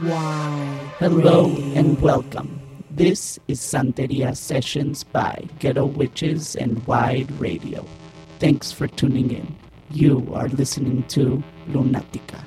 Hello and welcome. This is Santeria Sessions by Ghetto Witches and Wide Radio. Thanks for tuning in. You are listening to Lunatica.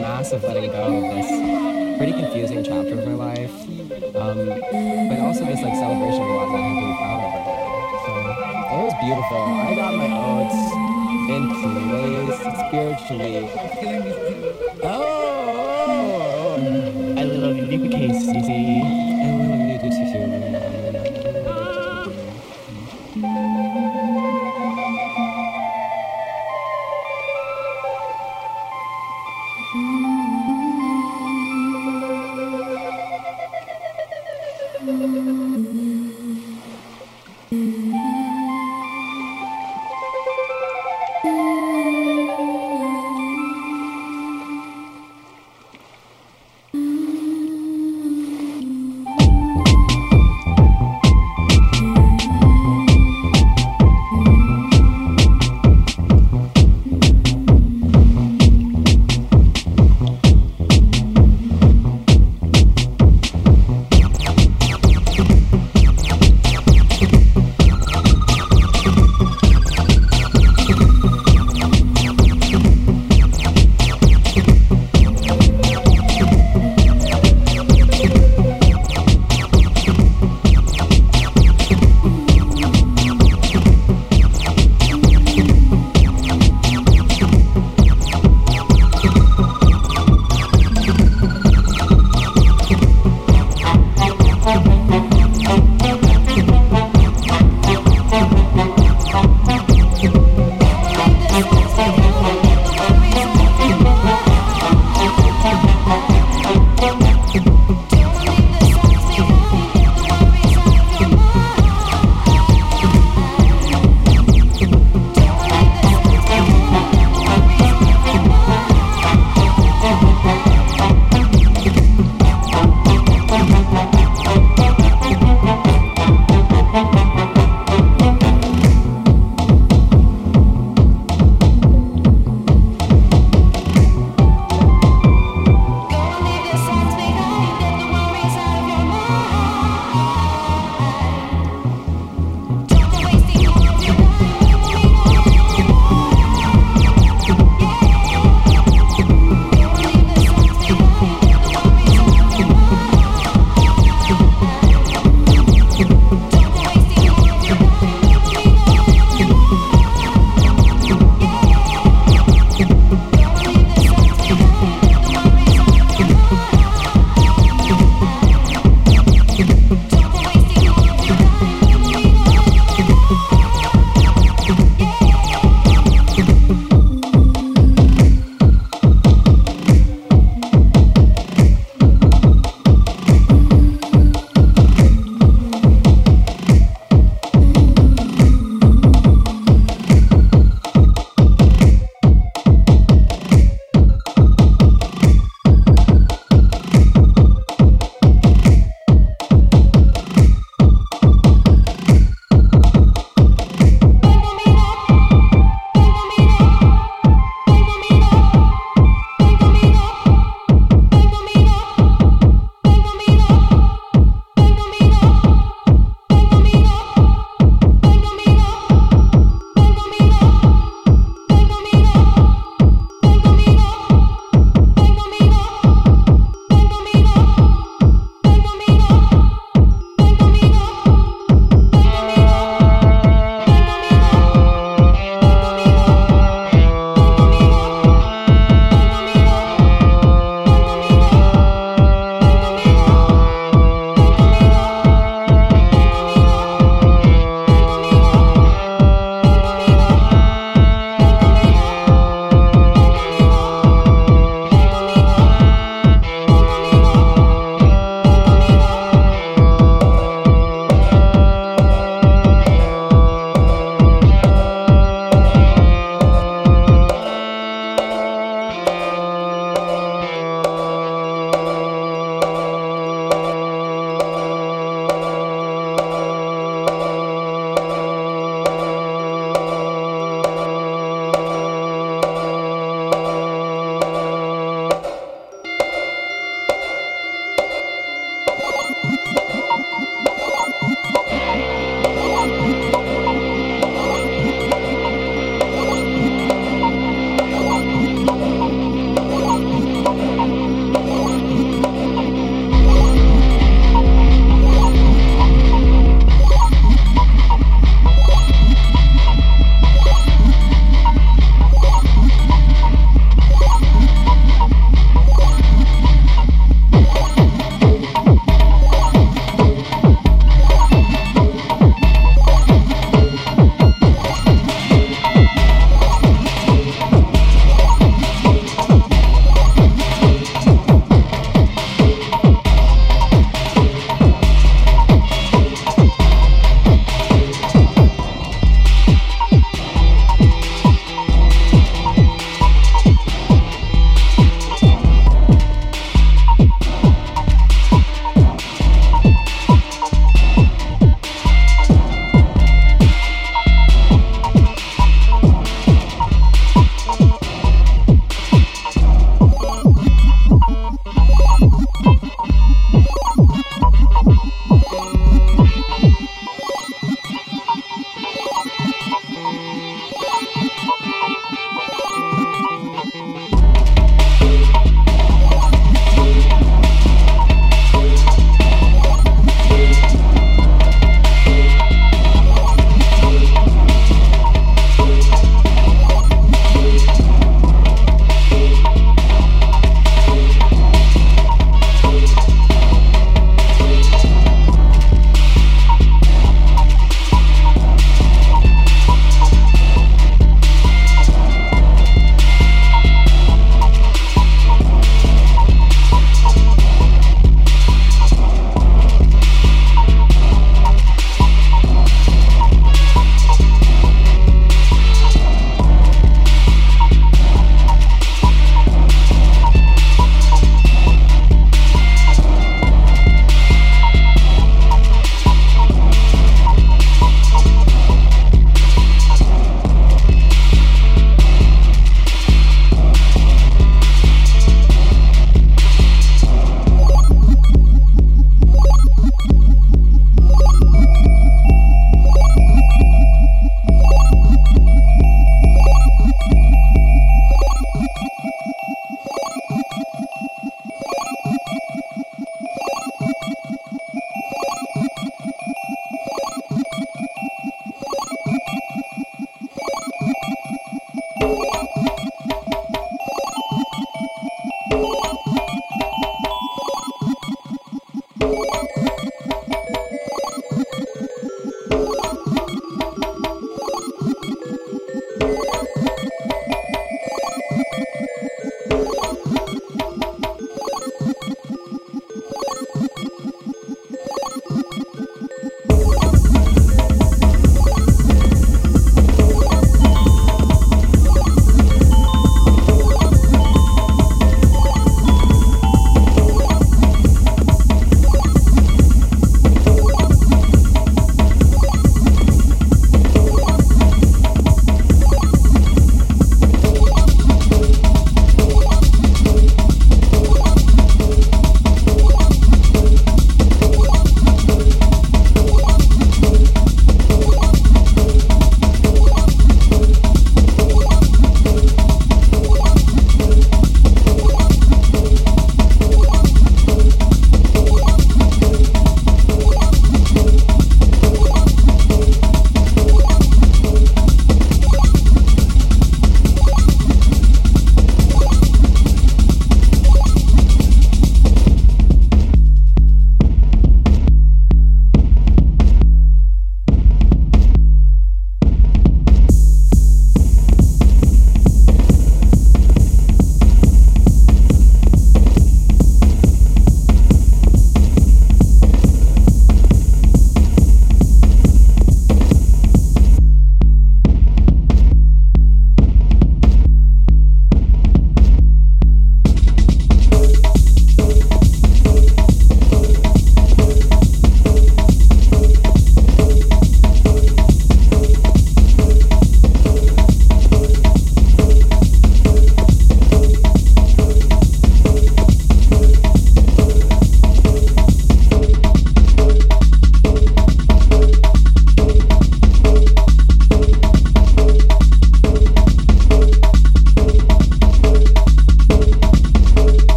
massive letting go of this pretty confusing chapter of my life, um, but also this like celebration of a lot that I have been proud of. So it was beautiful. I got my oats in place spiritually. Oh, I love you, Casey.